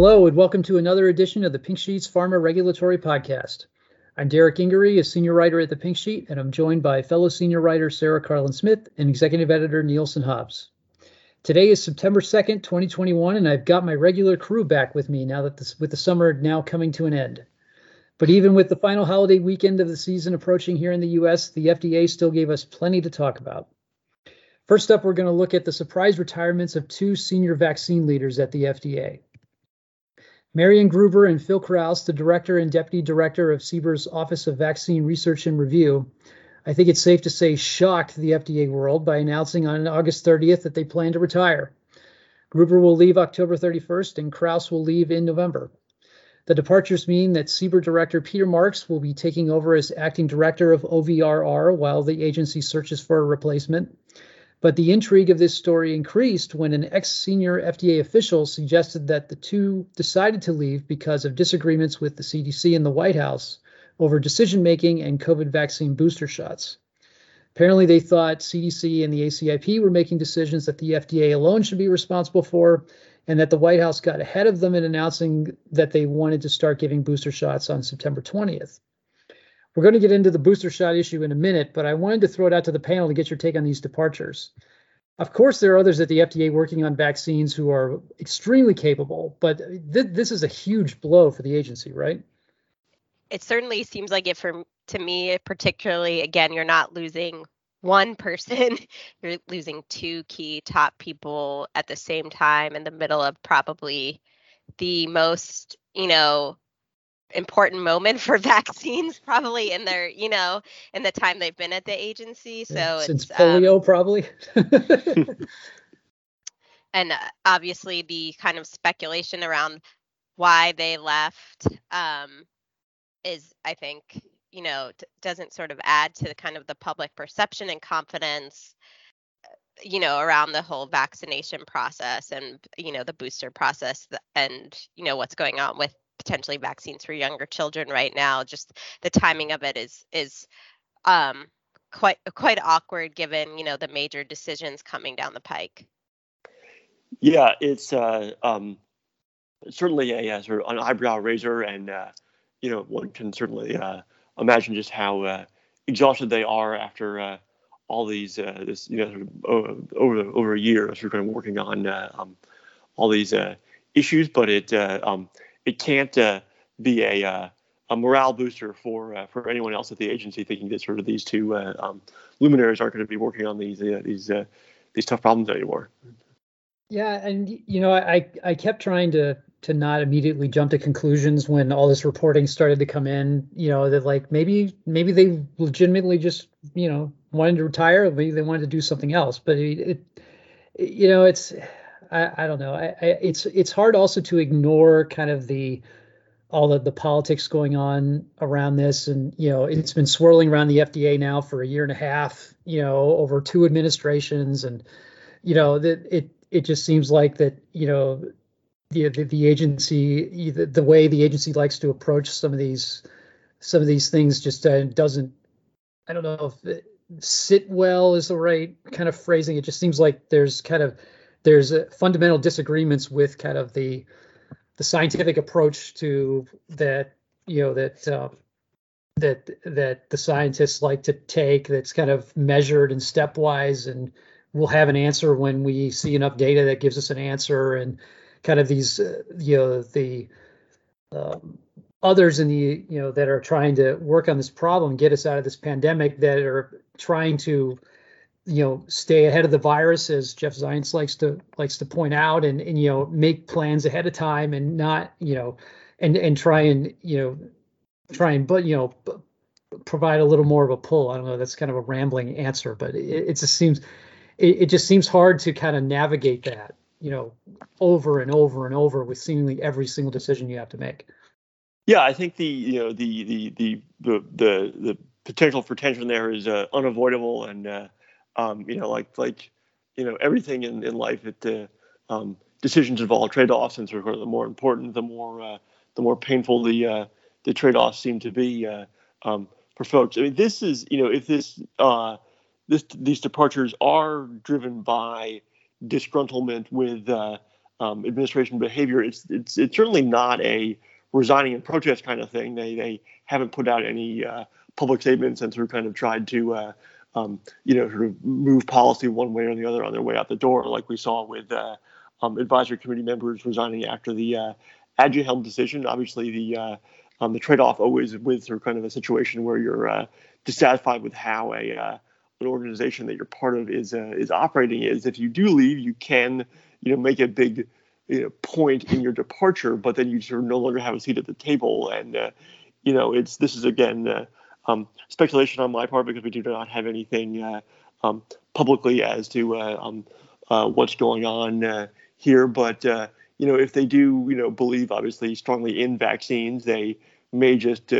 Hello, and welcome to another edition of the Pink Sheet's Pharma Regulatory Podcast. I'm Derek Gingery, a senior writer at the Pink Sheet, and I'm joined by fellow senior writer Sarah Carlin Smith and executive editor Nielsen Hobbs. Today is September 2nd, 2021, and I've got my regular crew back with me now that this, with the summer now coming to an end. But even with the final holiday weekend of the season approaching here in the US, the FDA still gave us plenty to talk about. First up, we're going to look at the surprise retirements of two senior vaccine leaders at the FDA. Marion Gruber and Phil Krause, the director and deputy director of CBER's Office of Vaccine Research and Review, I think it's safe to say shocked the FDA world by announcing on August 30th that they plan to retire. Gruber will leave October 31st and Krause will leave in November. The departures mean that CBER Director Peter Marks will be taking over as acting director of OVRR while the agency searches for a replacement. But the intrigue of this story increased when an ex senior FDA official suggested that the two decided to leave because of disagreements with the CDC and the White House over decision making and COVID vaccine booster shots. Apparently, they thought CDC and the ACIP were making decisions that the FDA alone should be responsible for, and that the White House got ahead of them in announcing that they wanted to start giving booster shots on September 20th. We're going to get into the booster shot issue in a minute, but I wanted to throw it out to the panel to get your take on these departures. Of course, there are others at the FDA working on vaccines who are extremely capable, but th- this is a huge blow for the agency, right? It certainly seems like it for to me, particularly again, you're not losing one person, you're losing two key top people at the same time in the middle of probably the most, you know, important moment for vaccines probably in their you know in the time they've been at the agency. So since polio um, probably. And uh, obviously the kind of speculation around why they left um, is i think you know t- doesn't sort of add to the kind of the public perception and confidence uh, you know around the whole vaccination process and you know the booster process and you know what's going on with potentially vaccines for younger children right now. Just the timing of it is is um, quite quite awkward given you know the major decisions coming down the pike. Yeah, it's uh, um, certainly a, a, sort of an eyebrow raiser, and uh, you know one can certainly uh, imagine just how uh, exhausted they are after uh, all these uh, this you know sort of over over a year sort of working on um, all these issues, but it um, it can't uh, be a uh, a morale booster for uh, for anyone else at the agency thinking that sort of these two uh, um, luminaries aren't going to be working on these uh, these uh, these tough problems anymore. Yeah, and you know, I I kept trying to to not immediately jump to conclusions when all this reporting started to come in. You know, that like maybe maybe they legitimately just you know wanted to retire, maybe they wanted to do something else. But it, it you know, it's I, I don't know. I, I, it's it's hard also to ignore kind of the all of the politics going on around this, and you know, it's been swirling around the FDA now for a year and a half. You know, over two administrations, and you know that it it just seems like that you know the the, the agency the, the, way the agency likes to approach some of these some of these things just uh, doesn't I don't know if it, sit well is the right kind of phrasing. It just seems like there's kind of there's fundamental disagreements with kind of the the scientific approach to that you know that uh, that that the scientists like to take that's kind of measured and stepwise and we'll have an answer when we see enough data that gives us an answer and kind of these uh, you know the um, others in the you know that are trying to work on this problem get us out of this pandemic that are trying to you know stay ahead of the virus as jeff zients likes to likes to point out and, and you know make plans ahead of time and not you know and and try and you know try and but you know provide a little more of a pull. I don't know that's kind of a rambling answer but it, it just seems it, it just seems hard to kind of navigate that you know over and over and over with seemingly every single decision you have to make. Yeah i think the you know the the the the the, the potential for tension there is uh, unavoidable and uh, um, you know, like like you know everything in, in life, it uh, um, decisions involve trade-offs, and sort of the more important, the more uh, the more painful the uh, the trade-offs seem to be uh, um, for folks. I mean, this is you know if this uh, this these departures are driven by disgruntlement with uh, um, administration behavior. It's it's it's certainly not a resigning in protest kind of thing. They they haven't put out any public statements and sort of kind of tried to um, you know sort of move policy one way or the other on their way out the door, like we saw with uh, um, advisory committee members resigning after the uh, Aduhelm decision. Obviously, the uh, um, the trade-off always with sort of kind of a situation where you're uh, dissatisfied with how a uh, an organization that you're part of is uh, is operating is if you do leave, you can you know make a big you know, point in your departure, but then you sort of no longer have a seat at the table. And uh, you know, it's this is again uh, um, speculation on my part because we do not have anything uh, um, publicly as to uh, um, uh, what's going on uh, here. But you know, if they do, you know, believe obviously strongly in vaccines, they may just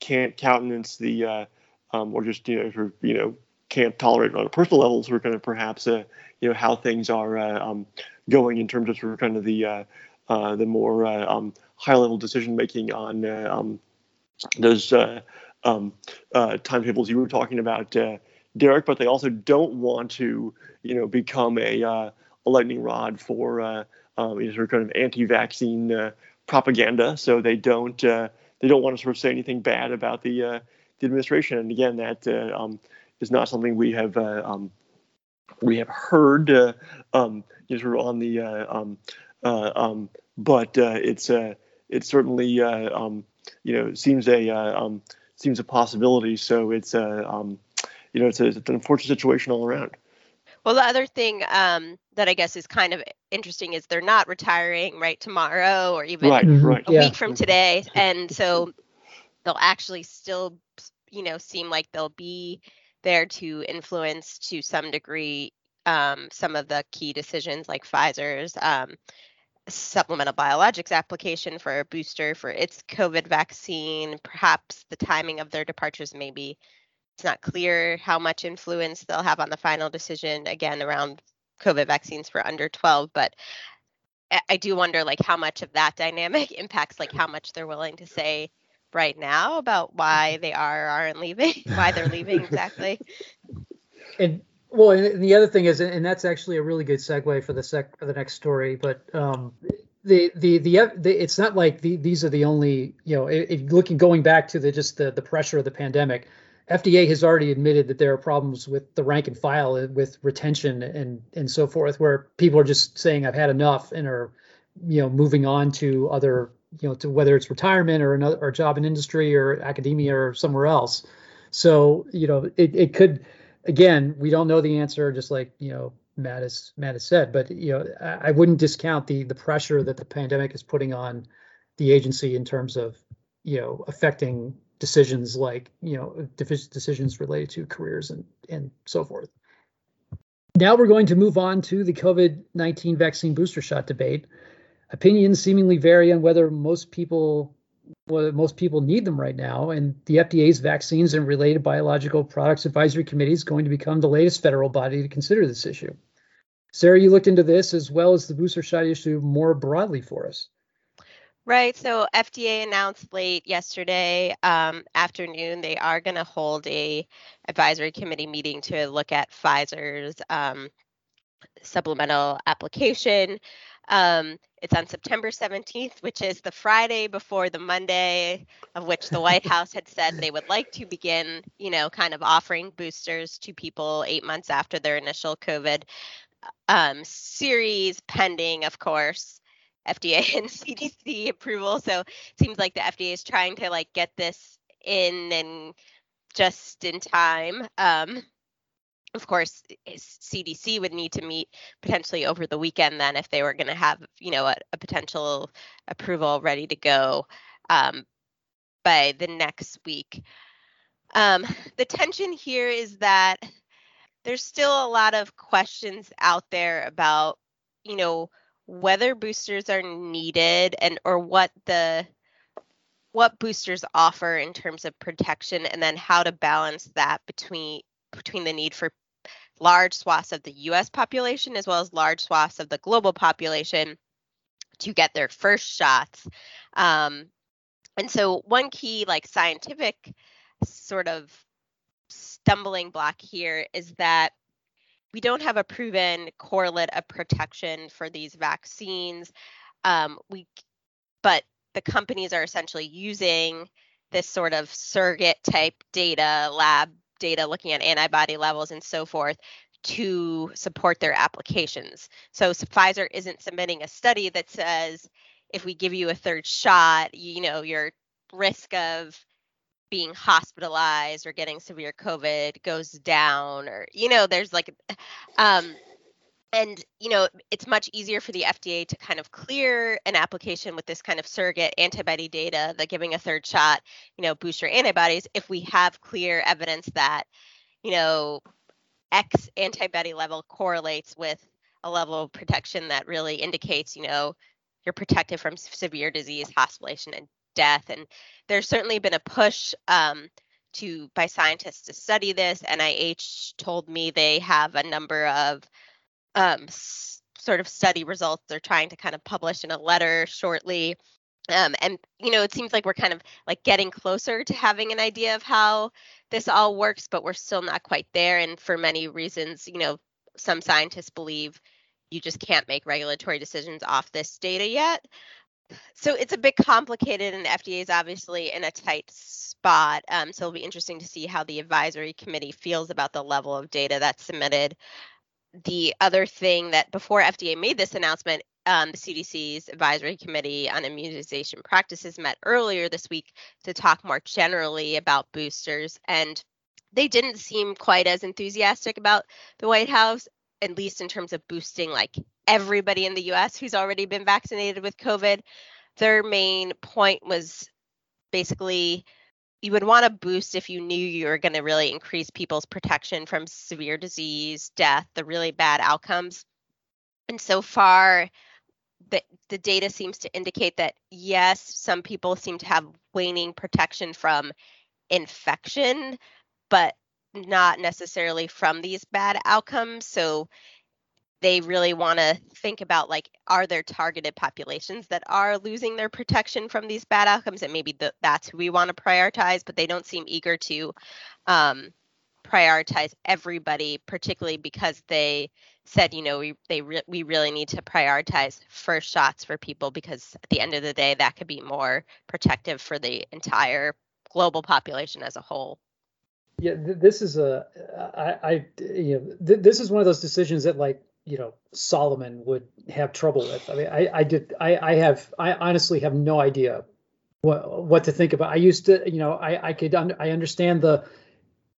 can't countenance the um, or just you know, you know, can't tolerate on a personal level. We're kind of perhaps you know how things are um, going in terms of sort of kind of the uh, uh, the more uh, um, high level decision making on those um, timetables you were talking about, Derek. But they also don't want to, you know, become a, a lightning rod for um, you know, sort of kind of anti-vaccine propaganda. So they don't they don't want to sort of say anything bad about the the administration. And again, that um, is not something we have um, we have heard uh, um, you know, sort of on the uh, um, uh, um, but uh, it's uh, it certainly uh, um, you know seems a uh, um, seems a possibility. So it's a um, you know it's, a, it's an unfortunate situation all around. Well, the other thing um, that I guess is kind of interesting is they're not retiring right tomorrow or even right, right. a yeah. week from today, and so they'll actually still, you know, seem like they'll be there to influence to some degree um, some of the key decisions like Pfizer's um, supplemental biologics application for a booster for its COVID vaccine. Perhaps the timing of their departures maybe it's not clear how much influence they'll have on the final decision again around COVID vaccines for under 12, but I do wonder like how much of that dynamic impacts like how much they're willing to say right now about why they are or aren't leaving, why they're leaving exactly. And well, and the other thing is, and that's actually a really good segue for the sec for the next story. But um, the, the, the the it's not like the, these are the only you know it, it, looking going back to the just the the pressure of the pandemic. FDA has already admitted that there are problems with the rank and file uh, with retention and and so forth, where people are just saying I've had enough and are you know moving on to other you know to whether it's retirement or another or job in industry or academia or somewhere else. So you know it, it could again we don't know the answer just like you know Matt has Matt has said, but you know I, I wouldn't discount the the pressure that the pandemic is putting on the agency in terms of you know affecting decisions like you know decisions related to careers and and so forth. Now we're going to move on to the COVID 19 vaccine booster shot debate opinions seemingly vary on whether most people well, most people need them right now, and the FDA's vaccines and related biological products advisory committee is going to become the latest federal body to consider this issue. Sarah, you looked into this as well as the booster shot issue more broadly for us. Right. So FDA announced late yesterday um, afternoon they are going to hold a advisory committee meeting to look at Pfizer's um, supplemental application. Um, it's on September 17th, which is the Friday before the Monday of which the White House had said they would like to begin, you know, kind of offering boosters to people eight months after their initial COVID um, series, pending, of course, FDA and CDC approval. So it seems like the FDA is trying to like get this in and just in time. Um, of course cdc would need to meet potentially over the weekend then if they were going to have you know a, a, potential approval ready to go um, by the next week. Um, the tension here is that there's still a lot of questions out there about you know whether boosters are needed and or what the what boosters offer in terms of protection and then how to balance that between between the need for large swaths of the US population as well as large swaths of the global population to get their first shots. Um, and so, one key, like scientific sort of stumbling block here is that we don't have a proven correlate of protection for these vaccines. Um, we, but the companies are essentially using this sort of surrogate type data, lab data, looking at antibody levels and so forth to support their applications. So, so Pfizer isn't submitting a study that says if we give you a third shot, you know, your risk of being hospitalized or getting severe COVID goes down, or you know, there's like, um, and you know, it's much easier for the FDA to kind of clear an application with this kind of surrogate antibody data that giving a third shot, you know, booster antibodies if we have clear evidence that, you know, X antibody level correlates with a level of protection that really indicates, you know, you're protected from severe disease, hospitalization, and death. And there's certainly been a push um, to by scientists to study this. NIH told me they have a number of um, sort of study results they're trying to kind of publish in a letter shortly. Um, and you know, it seems like we're kind of like getting closer to having an idea of how this all works, but we're still not quite there. And for many reasons, you know, some scientists believe you just can't make regulatory decisions off this data yet. So it's a bit complicated, and FDA is obviously in a tight spot. Um, so it'll be interesting to see how the advisory committee feels about the level of data that's submitted. The other thing that before FDA made this announcement, um, the CDC's advisory committee on immunization practices met earlier this week to talk more generally about boosters, and they didn't seem quite as enthusiastic about the White House at least in terms of boosting like everybody in the US who's already been vaccinated with COVID. Their main point was basically you would want to boost if you knew you were going to really increase people's protection from severe disease, death, the really bad outcomes. And so far, the, the data seems to indicate that yes, some people seem to have waning protection from infection, but not necessarily from these bad outcomes. So they really want to think about like are there targeted populations that are losing their protection from these bad outcomes? And maybe the, that's who we want to prioritize but they don't seem eager to um, prioritize everybody particularly because they said you know we they re- we really need to prioritize first shots for people because at the end of the day that could be more protective for the entire global population as a whole. Yeah, th- this is a I, I you know th- this is one of those decisions that like you know Solomon would have trouble with. I mean, I I did I I have I honestly have no idea what what to think about. I used to you know I I could un- I understand the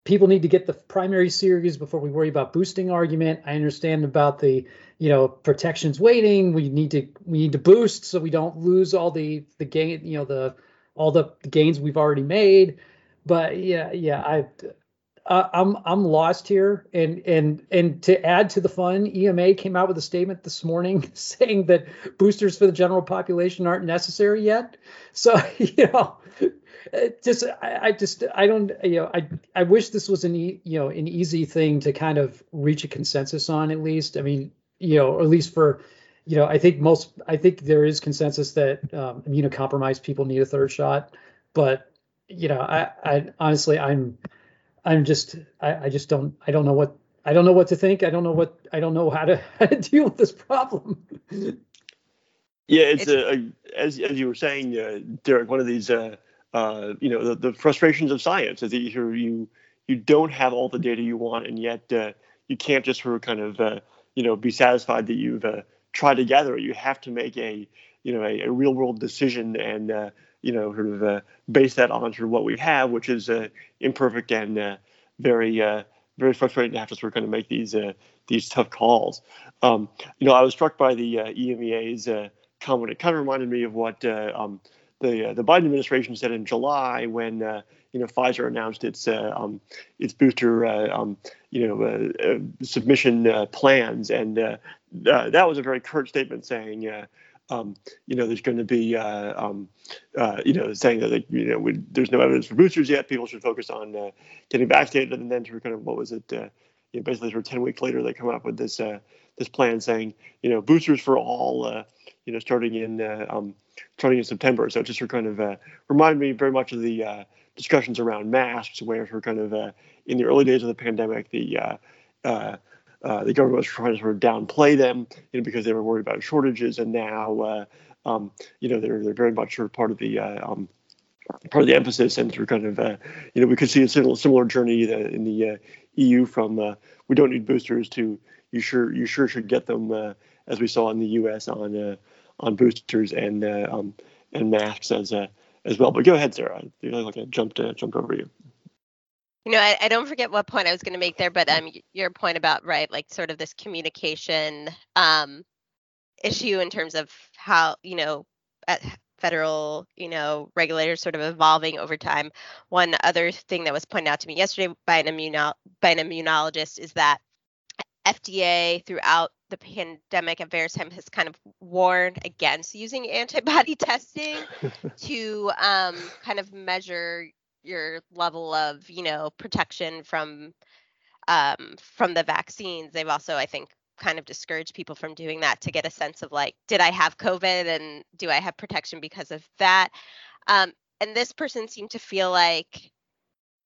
people need to get the primary series before we worry about boosting argument. I understand about the you know protections waiting. We need to we need to boost so we don't lose all the the gain you know the all the, the gains we've already made but yeah, yeah, I, uh, I'm I'm lost here, and and and to add to the fun, EMA came out with a statement this morning saying that boosters for the general population aren't necessary yet. So you know, just I, I just I don't you know I I wish this was an e, you know an easy thing to kind of reach a consensus on at least. I mean you know at least for you know I think most I think there is consensus that um, immunocompromised people need a third shot, but you know, I, I honestly, I'm, I'm just, I, I just don't, I don't know what, I don't know what to think. I don't know what, I don't know how to, how to deal with this problem. Yeah, it's, it's a, a, as as you were saying, uh, Derek. One of these, uh, uh, you know, the, the frustrations of science is that you you you don't have all the data you want, and yet uh, you can't just sort of kind of uh, you know be satisfied that you've uh, tried to gather it. You have to make a you know a, a real world decision and uh, you know, sort of uh, base that on sort of what we have, which is uh, imperfect and uh, very, uh, very frustrating to have to sort of kind of make these uh, these tough calls. Um, you know, I was struck by the uh, EMEA's comment. It kind of reminded me of what um, the the Biden administration said in July when you know Pfizer announced its um, its booster um, you know submission plans, and that was a very curt statement saying um, you know, there's going to be, uh, um, uh, you know, saying that, like, you know, we, there's no evidence for boosters yet. People should focus on uh, getting vaccinated. And then, to kind of, what was it? Uh, you know, basically, for 10 weeks later, they come up with this uh, this plan saying, you know, boosters for all, uh, you know, starting in um, starting in September. So it just sort of kind of reminded me very much of the discussions around masks, where for kind of in the early days of the pandemic, the uh, the government was trying to sort of downplay them, you know, because they were worried about shortages, and now, uh, um, you know, they're they're very much sort of part of the uh, um, part of the emphasis, and through kind of, uh, you know, we could see a similar similar journey in the uh, EU from we don't need boosters to you sure you sure should get them, as we saw in the U.S. on on boosters and um, and masks as as well. But go ahead, Sarah. I feel like I jumped jumped over you. You know, I, I, don't forget what point I was going to make there, but um, your point about right, like sort of this communication um, issue in terms of how you know at federal you know regulators sort of evolving over time. One other thing that was pointed out to me yesterday by an immuno- by an immunologist is that FDA throughout the pandemic at various times has kind of warned against using antibody testing to um, kind of measure your level of you know protection from um, from the vaccines. They've also i think kind of discouraged people from doing that to get a sense of like did i have covid and do i have protection because of that? Um, and this person seemed to feel like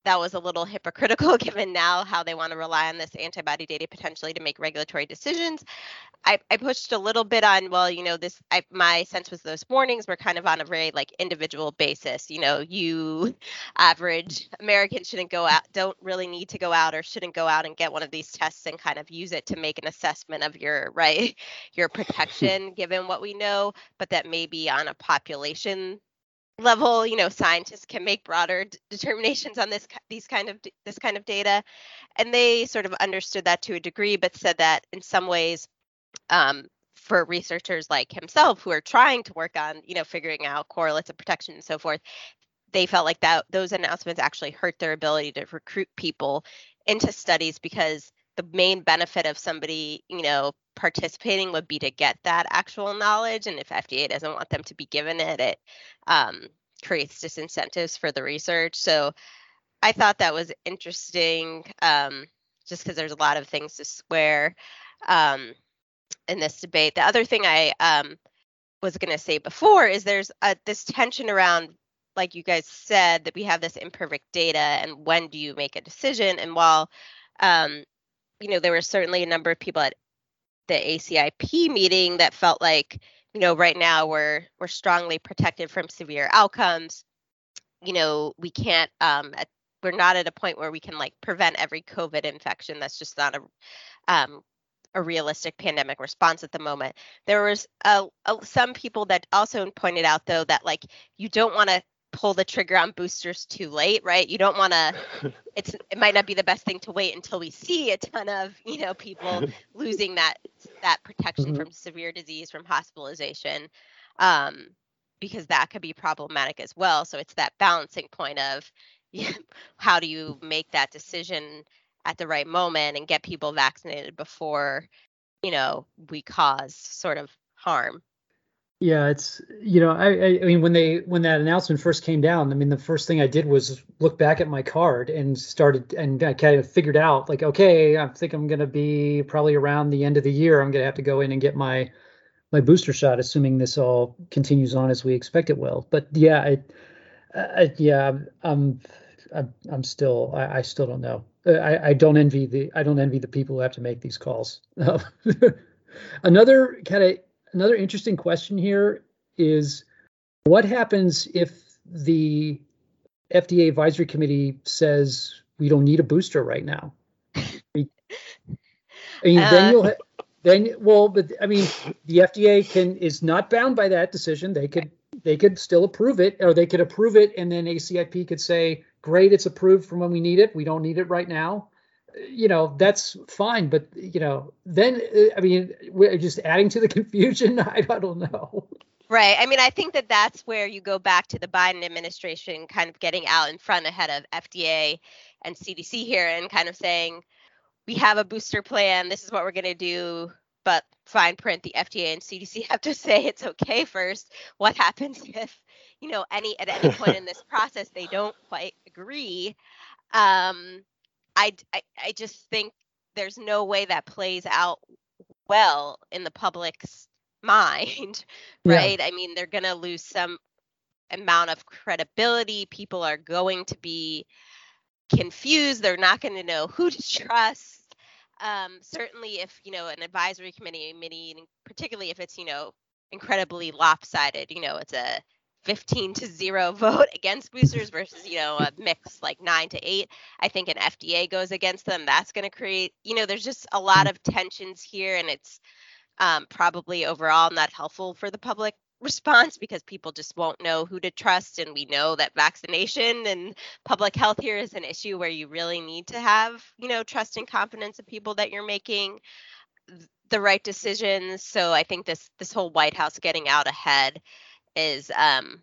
that was a little hypocritical given now how they want to rely on this antibody data potentially to make regulatory decisions. I, I pushed a little bit on, well, you know, this, I, my sense was those warnings were kind of on a very like individual basis. You know, you average Americans shouldn't go out, don't really need to go out or shouldn't go out and get one of these tests and kind of use it to make an assessment of your, right, your protection given what we know, but that maybe on a population level you know scientists can make broader d- determinations on this these kind of this kind of data. And they sort of understood that to a degree but said that in some ways um, for researchers like himself who are trying to work on you know figuring out correlates of protection and so forth they felt like that those announcements actually hurt their ability to recruit people into studies because the main benefit of somebody you know participating would be to get that actual knowledge. And if FDA doesn't want them to be given it, it um, creates disincentives for the research. So I thought that was interesting um, just because there's a lot of things to square um, in this debate. The other thing I um, was going to say before is there's a, this tension around like you guys said that we have this imperfect data and when do you make a decision and while um, you know there were certainly a number of people at the ACIP meeting that felt like, you know, right now we're we're strongly protected from severe outcomes. You know, we can't um at, we're not at a point where we can like prevent every COVID infection. That's just not a um a realistic pandemic response at the moment. There was some people that also pointed out though that like you don't want to pull the trigger on boosters too late, right? You don't want to. It's it might not be the best thing to wait until we see a ton of you know people losing that that protection mm-hmm. from severe disease, from hospitalization, um, because that could be problematic as well. So it's that balancing point of how do you make that decision at the right moment and get people vaccinated before you know we cause sort of harm yeah, it's you know, I, I mean when they when that announcement first came down, I mean the first thing I did was look back at my card and started and I kind of figured out like okay, I think I'm gonna be probably around the end of the year. I'm gonna have to go in and get my my booster shot, assuming this all continues on as we expect it will. But yeah, I, uh, I yeah, I'm I'm, I'm still I, I still don't know. Uh, I, I don't envy the I don't envy the people who have to make these calls. Another kind of another interesting question here is what happens if the FDA advisory committee says we don't need a booster right now? I mean, uh, then you'll then well, but I mean, the FDA can is not bound by that decision. They could they could still approve it, or they could approve it, and then ACIP could say, "Great, it's approved from when we need it. We don't need it right now." You know that's fine but you know then i mean we're just adding to the confusion. I, I don't know. Right. I mean i think that that's where you go back to the biden administration kind of getting out in front ahead of fda and cdc here and kind of saying we have a booster plan. This is what we're going to do. But fine print the fda and cdc have to say it's okay first. What happens if you know any at any point in this process they don't quite agree? Um I, I, I just think there's no way that plays out well in the public's mind, right? Yeah. I mean, they're going to lose some amount of credibility. People are going to be confused. They're not going to know who to trust. um, certainly if you know an advisory committee meeting, particularly if it's you know incredibly lopsided, you know it's a 15 to 0 vote against boosters versus you know a mix like 9 to 8 i think an fda goes against them that's going to create you know there's just a lot of tensions here and it's um, probably overall not helpful for the public response because people just won't know who to trust and we know that vaccination and public health here is an issue where you really need to have you know trust and confidence in people that you're making the right decisions. So i think this this whole white house getting out ahead is um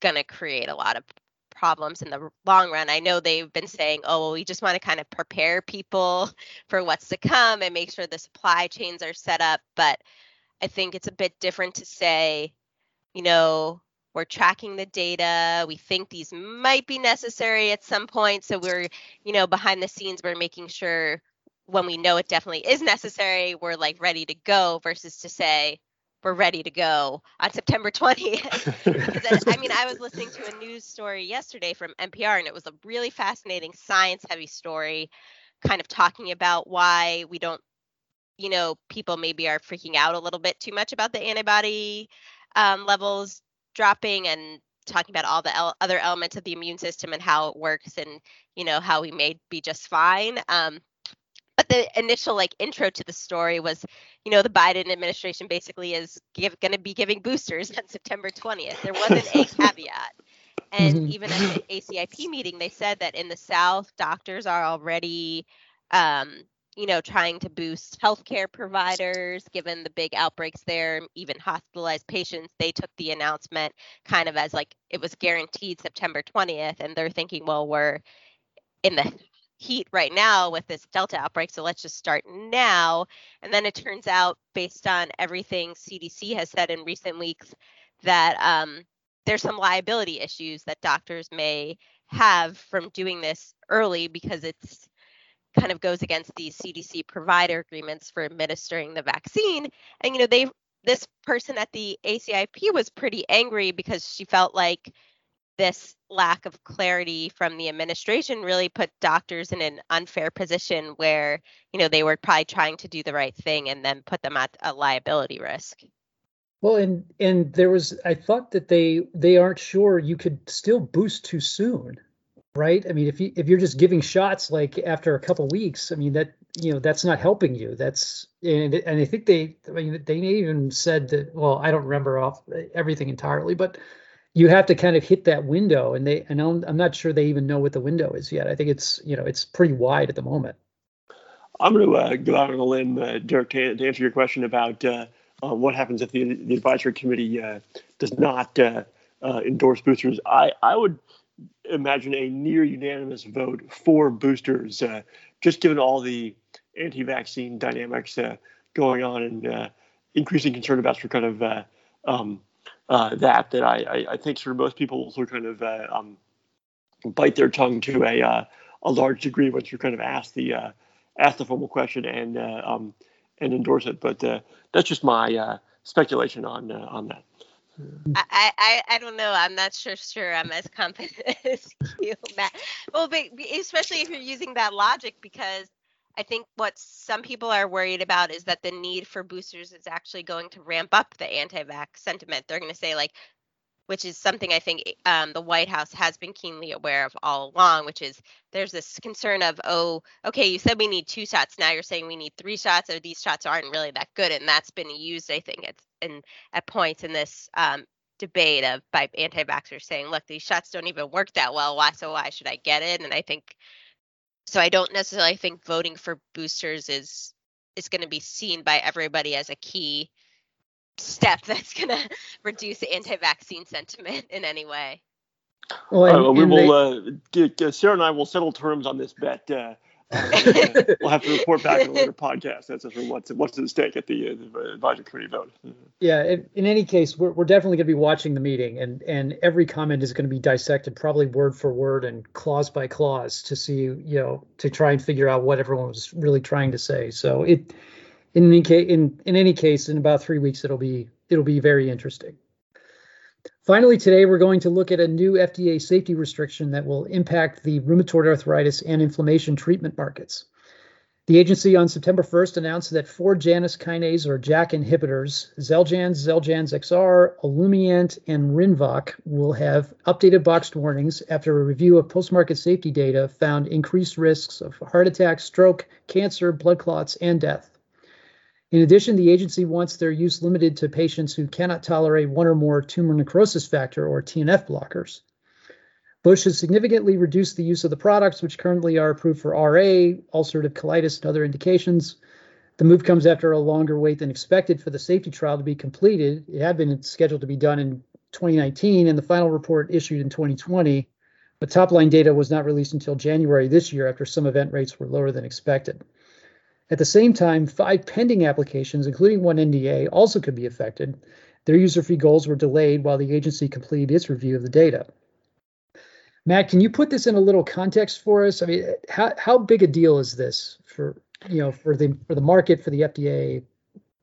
going to create a lot of problems in the long run. I know they've been saying, oh, well, we just want to kind of prepare people for what's to come and make sure the supply chains are set up. But I think it's a bit different to say, you know, we're tracking the data. We think these might be necessary at some point. So we're, you know, behind the scenes, we're making sure when we know it definitely is necessary, we're like ready to go versus to say, we're ready to go on September 20th. I mean, I was listening to a news story yesterday from NPR, and it was a really fascinating science heavy story, kind of talking about why we don't, you know, people maybe are freaking out a little bit too much about the antibody um, levels dropping and talking about all the el- other elements of the immune system and how it works and, you know, how we may be just fine. Um, but the initial like intro to the story was you know the biden administration basically is going to be giving boosters on september 20th there wasn't a caveat. And mm-hmm. even at the acip meeting they said that in the south doctors are already um, you know trying to boost healthcare providers given the big outbreaks there even hospitalized patients. They took the announcement kind of as like it was guaranteed september 20th and they're thinking well we're in the heat right now with this Delta outbreak. So let's just start now. And then it turns out, based on everything CDC has said in recent weeks, that um, there's some liability issues that doctors may have from doing this early because it's kind of goes against these CDC provider agreements for administering the vaccine. And you know, they this person at the ACIP was pretty angry because she felt like this lack of clarity from the administration really put doctors in an unfair position where you know they were probably trying to do the right thing and then put them at a liability risk. Well and and there was i thought that they they aren't sure you could still boost too soon right? I mean if you if you're just giving shots like after a couple weeks i mean that you know that's not helping you. That's and and i think they i mean they even said that well i don't remember off everything entirely but you have to kind of hit that window and they and I'm, I'm not sure they even know what the window is yet. I think it's you know it's pretty wide at the moment. I'm going to uh, go out on a limb uh, Derek to, to, answer your question about uh, uh what happens if the, the advisory committee uh, does not uh, endorse boosters. I i would imagine a near unanimous vote for boosters just given all the anti-vaccine dynamics going on and increasing concern about sort of kind of um, uh, that that I, I, I, think sort of most people of kind of uh, um, bite their tongue to a uh, a large degree once you're kind of asked the uh, ask the formal question and uh, um, and endorse it. But uh, that's just my speculation on on that. I, I I don't know. I'm not sure sure I'm as confident as you, Matt. Well, but especially if you're using that logic, because I think what some people are worried about is that the need for boosters is actually going to ramp up the anti-vax sentiment. They're going to say like, which is something I think um, the White House has been keenly aware of all along, which is there's this concern of, oh, okay, you said we need two shots. Now you're saying we need three shots, or these shots aren't really that good, and that's been used, I think, at in at points in this um, debate of by anti-vaxxers saying, look, these shots don't even work that well. Why? So why should I get it? And I think so I don't necessarily think voting for boosters is is going to be seen by everybody as a key step that's going to reduce anti-vaccine sentiment in any way. Well, and, uh, we will. They, uh, uh, Sarah and I will settle terms on this bet uh, we'll have to report back in a later podcast. That's what's what's at stake at the, uh, the advisory committee vote. Yeah. In, in any case, we're, we're definitely going to be watching the meeting, and and every comment is going to be dissected, probably word for word and clause by clause, to see you know to try and figure out what everyone was really trying to say. So it in any case in in any case in about three weeks it'll be it'll be very interesting. Finally, today we're going to look at a new FDA safety restriction that will impact the rheumatoid arthritis and inflammation treatment markets. The agency on September 1st announced that four Janus kinase or JAK inhibitors, Xeljanz, Xeljanz XR, Olumiant, and Rinvoq, will have updated boxed warnings after a review of post-market safety data found increased risks of heart attack, stroke, cancer, blood clots, and death. In addition, the agency wants their use limited to patients who cannot tolerate one or more tumor necrosis factor or TNF blockers. Bush has significantly reduced the use of the products, which currently are approved for RA, ulcerative colitis, and other indications. The move comes after a longer wait than expected for the safety trial to be completed. It had been scheduled to be done in 2019, and the final report issued in 2020. But top line data was not released until January this year after some event rates were lower than expected. At the same time, five pending applications, including one NDA, also could be affected. Their user fee goals were delayed while the agency completed its review of the data. Matt, can you put this in a little context for us? I mean, how how big a deal is this for you know for the for the market for the FDA?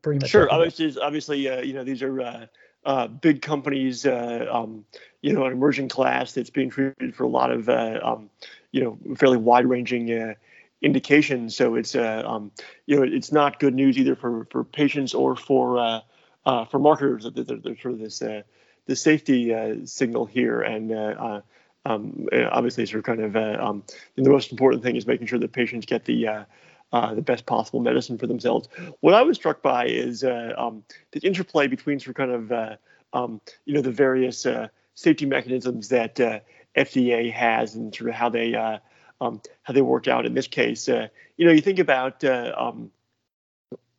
Pretty much. Sure. Obviously, obviously, uh, you know these are uh, uh, big companies. Uh, um, you know, an emerging class that's being treated for a lot of uh, um, you know fairly wide-ranging uh, indications. So it's um, you know it's not good news either for for patients or for for marketers. There's sort of this the safety signal here and um, obviously sort of kind of uh, um, the most important thing is making sure that patients get the uh, uh, the best possible medicine for themselves. What I was struck by is uh, um, the interplay between sort of kind of uh, um, you know the various uh, safety mechanisms that FDA has and sort of how they um, how they work out in this case. you know, you think about um,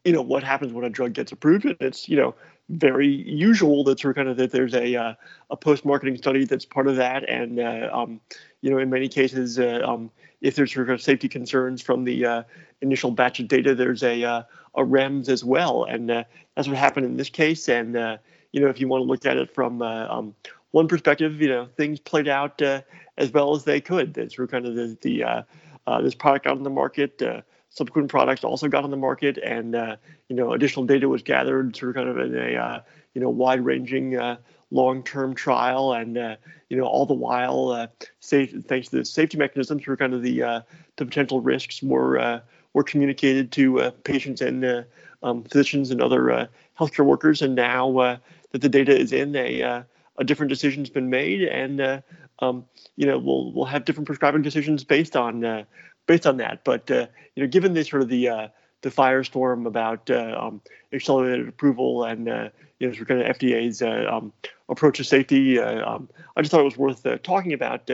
you know what happens when a drug gets approved, and it's you know very usual that sort of kind of that there's a uh, a post marketing study that's part of that, and uh, um, you know in many cases uh, um, if there's sort of safety concerns from the uh, initial batch of data, there's a uh, a REMS as well, and uh, that's what happened in this case. And you know if you want to look at it from um, one perspective, you know things played out as well as they could. Of kind of the, the this product out on the market subsequent products also got on the market, and uh, you know additional data was gathered through kind of a uh, you know wide-ranging uh, long-term trial, and uh, you know all the while, uh, safe, thanks to the safety mechanisms, for kind of the uh, the potential risks were were communicated to patients and um, physicians and other healthcare workers, and now that the data is in, a a different decision's been made, and um, you know we'll we'll have different prescribing decisions based on based on that. But uh, you know, given the sort of the uh, the firestorm about uh, um, accelerated approval and uh, you know, sort of kind of FDA's uh, um, approach to safety, uh, um, I just thought it was worth talking about.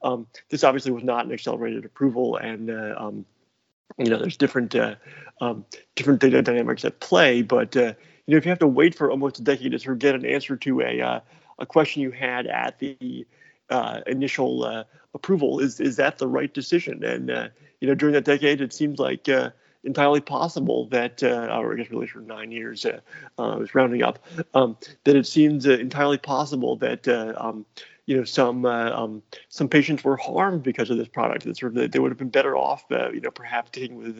Um, this obviously was not an accelerated approval, and um, you know, there's different um, different data dynamics at play. But you know, if you have to wait for almost a decade to sort of get an answer to a a question you had at the uh, initial uh, approval. Is is that the right decision? And uh, you know, during that decade, it seems like uh, entirely possible that, uh, or I guess really for nine years, uh, was rounding up, um, that it seems entirely possible that. Um, you know, some um, some patients were harmed because of this product. That sort of they would have been better off, you know, perhaps taking with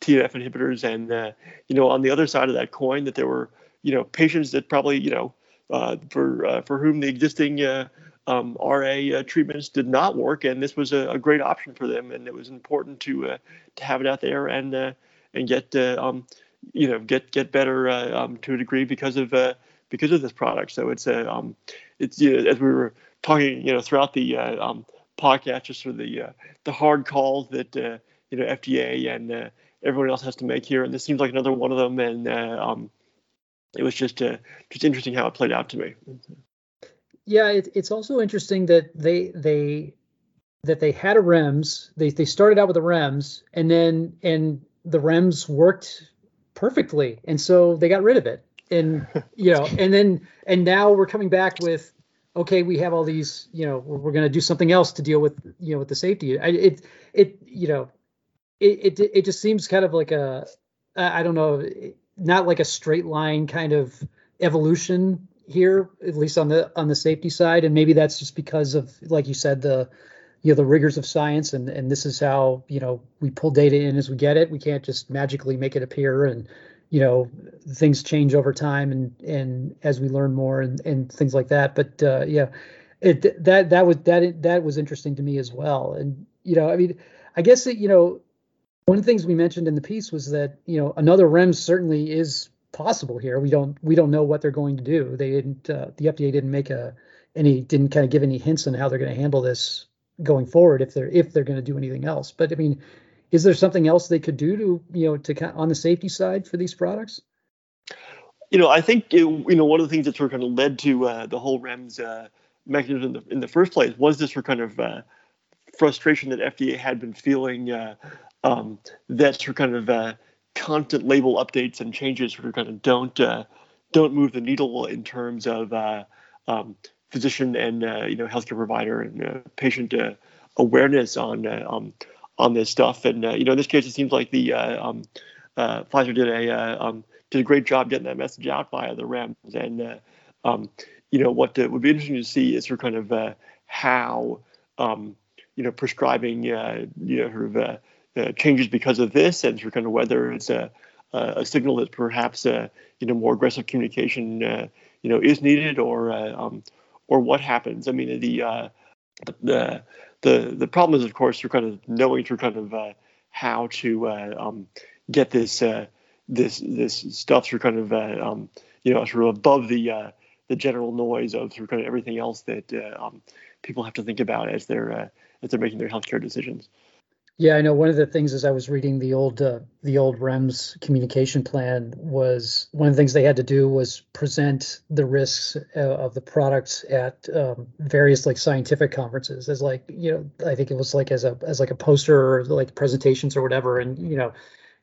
TNF inhibitors. And you know, on the other side of that coin, that there were you know patients that probably you know for for whom the existing um, RA uh, treatments did not work, and this was a, a, great option for them, and it was important to uh, to have it out there and uh, and get uh, um, you know get get better uh, um, to a degree because of uh, because of this product. So it's a um, it's you know, as we were talking you know throughout the um, podcast, just for the the hard calls that you know FDA and everyone else has to make here, and this seems like another one of them, and um, it was just uh, just interesting how it played out to me yeah, it, it's also interesting that they they that they had a REMS. They they started out with a REMS, and then and the REMS worked perfectly, and so they got rid of it. And you know, and then and now we're coming back with okay, we have all these, you know, we're, we're going to do something else to deal with, you know, with the safety. I, it, it, you know, it, it, it just seems kind of like a, I don't know, not like a straight line kind of evolution here, at least on the on the safety side, and maybe that's just because of, like you said, the you know the rigors of science, and and this is how you know we pull data in as we get it. We can't just magically make it appear, and you know things change over time, and and as we learn more, and and things like that. But uh, yeah, it that that was that that was interesting to me as well, and you know, I mean, I guess that you know one of the things we mentioned in the piece was that you know another REMS certainly is possible here. We don't we don't know what they're going to do. They didn't uh, the FDA didn't make a any didn't kind of give any hints on how they're going to handle this going forward if they're if they're going to do anything else. But I mean, is there something else they could do to you know to kind on the safety side for these products? You know, I think it, you know one of the things that sort of kind of led to uh, the whole REMS uh, mechanism in the, in the first place was this sort of kind of uh, frustration that FDA had been feeling uh, um, that sort kind of uh, constant label updates and changes sort of kind of don't uh, don't move the needle in terms of um, physician and you know healthcare provider and patient awareness on um, on this stuff. And you know, in this case, it seems like the um, Pfizer did a um, did a great job getting that message out via the REMS. And um, you know, what would be interesting to see is sort of kind of uh, how, you know, prescribing, uh, you know, sort of uh, uh, changes because of this, and of kind of whether it's a, a signal that perhaps, uh, you know, more aggressive communication, you know, is needed, or um, or what happens. I mean, the the the the problem is, of course, you're kind of knowing through kind of how to um, get this this this stuff through kind of um, you know sort of above the the general noise of sort of everything else that uh, um, people have to think about as they're uh, as they're making their healthcare decisions. Yeah, I know. One of the things as I was reading the old uh, the old REMS communication plan was one of the things they had to do was present the risks uh, of the products at um, various like scientific conferences as like you know I think it was like as a as like a poster or like presentations or whatever, and you know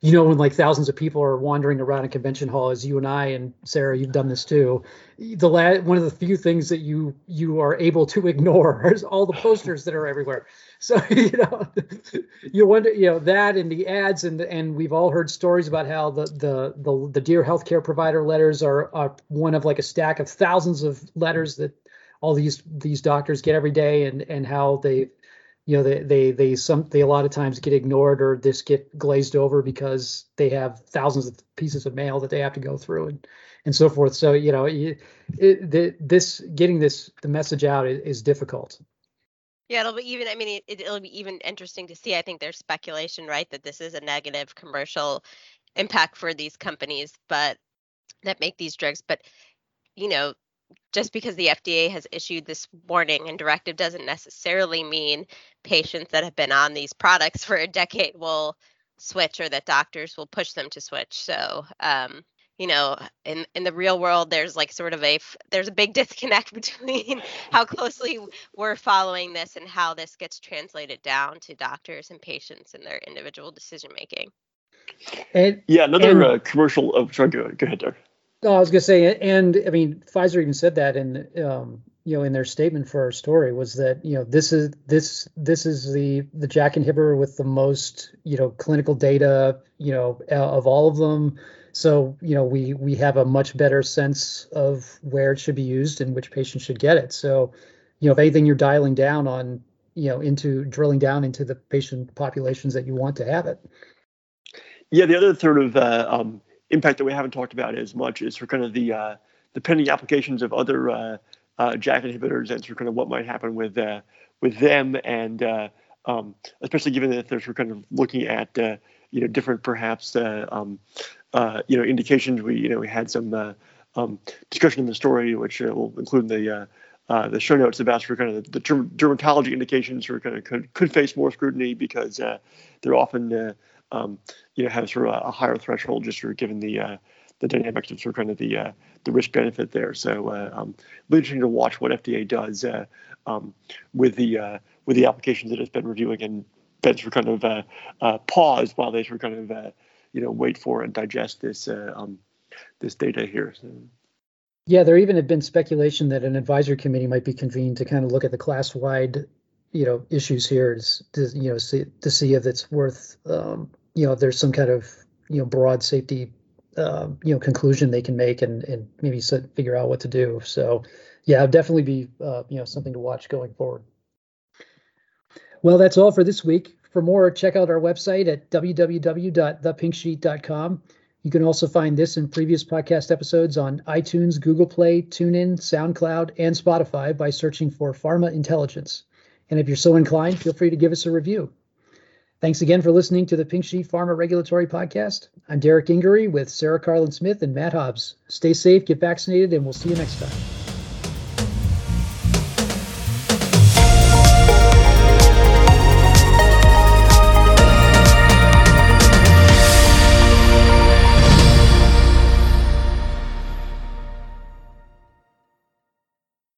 you know when like thousands of people are wandering around a convention hall as you and I and Sarah you've done this too the la- one of the few things that you you are able to ignore is all the posters that are everywhere. So you know you wonder you know that and the ads and and we've all heard stories about how the the the, the dear healthcare provider letters are, are one of like a stack of thousands of letters that all these these doctors get every day and and how they you know they they they some they a lot of times get ignored or just get glazed over because they have thousands of pieces of mail that they have to go through and and so forth. So you know it, it, this getting this the message out is, is, difficult. Yeah it'll be even i mean it, it'll be even interesting to see. I think there's speculation right that this is a negative commercial impact for these companies but that make these drugs. But you know just because the FDA has issued this warning and directive doesn't necessarily mean patients that have been on these products for a decade will switch or that doctors will push them to switch. So, um, you know, in in the real world, there's like sort of a there's a big disconnect between how closely we're following this and how this gets translated down to doctors and patients in their individual decision making. And, yeah, another and, uh, commercial. Oh, sorry, go, go ahead, Doug. No, I was gonna say, and I mean, Pfizer even said that in um, you know in their statement for our story was that you know this is this this is the the JAK inhibitor with the most you know clinical data you know of all of them. So you know we we have a much better sense of where it should be used and which patients should get it. So you know if anything, you're dialing down on you know into drilling down into the patient populations that you want to have it. Yeah, the other sort of uh, um, impact that we haven't talked about as much is for kind of the uh, the pending applications of other uh, uh, JAK inhibitors and sort of kind of what might happen with uh, with them, and uh, um, especially given that they're sort of kind of looking at uh, you know different perhaps um, you know indications. We you know we had some um, discussion in the story, which will include the uh, the show notes about of kind of the, the dermatology indications of kind of could, could face more scrutiny because uh, they're often uh, um, you know, have sort of a, a, higher threshold just sort of given the uh, the dynamics of sort of kind of the uh, the risk benefit there. So uh, um, be interesting to watch what FDA does uh, um, with the uh, with the applications that it's been reviewing and been sort of kind of uh, uh, pause while they sort of kind of you know wait for and digest this um, this data here. So. Yeah, there even had been speculation that an advisory committee might be convened to kind of look at the class-wide, you know, issues here to, you know see, to see if it's worth um, you know there's some kind of you know broad safety uh, you know conclusion they can make and and maybe set, figure out what to do. So yeah, definitely be uh, you know something to watch going forward. Well, that's all for this week. For more, check out our website at www.thepinksheet.com. You can also find this and previous podcast episodes on iTunes, Google Play, TuneIn, SoundCloud, and Spotify by searching for Pharma Intelligence. And if you're so inclined, feel free to give us a review. Thanks again for listening to the Pink Sheet Pharma Regulatory Podcast. I'm Derek Gingery with Sarah Karlin Smith and Matt Hobbs. Stay safe, get vaccinated, and we'll see you next time.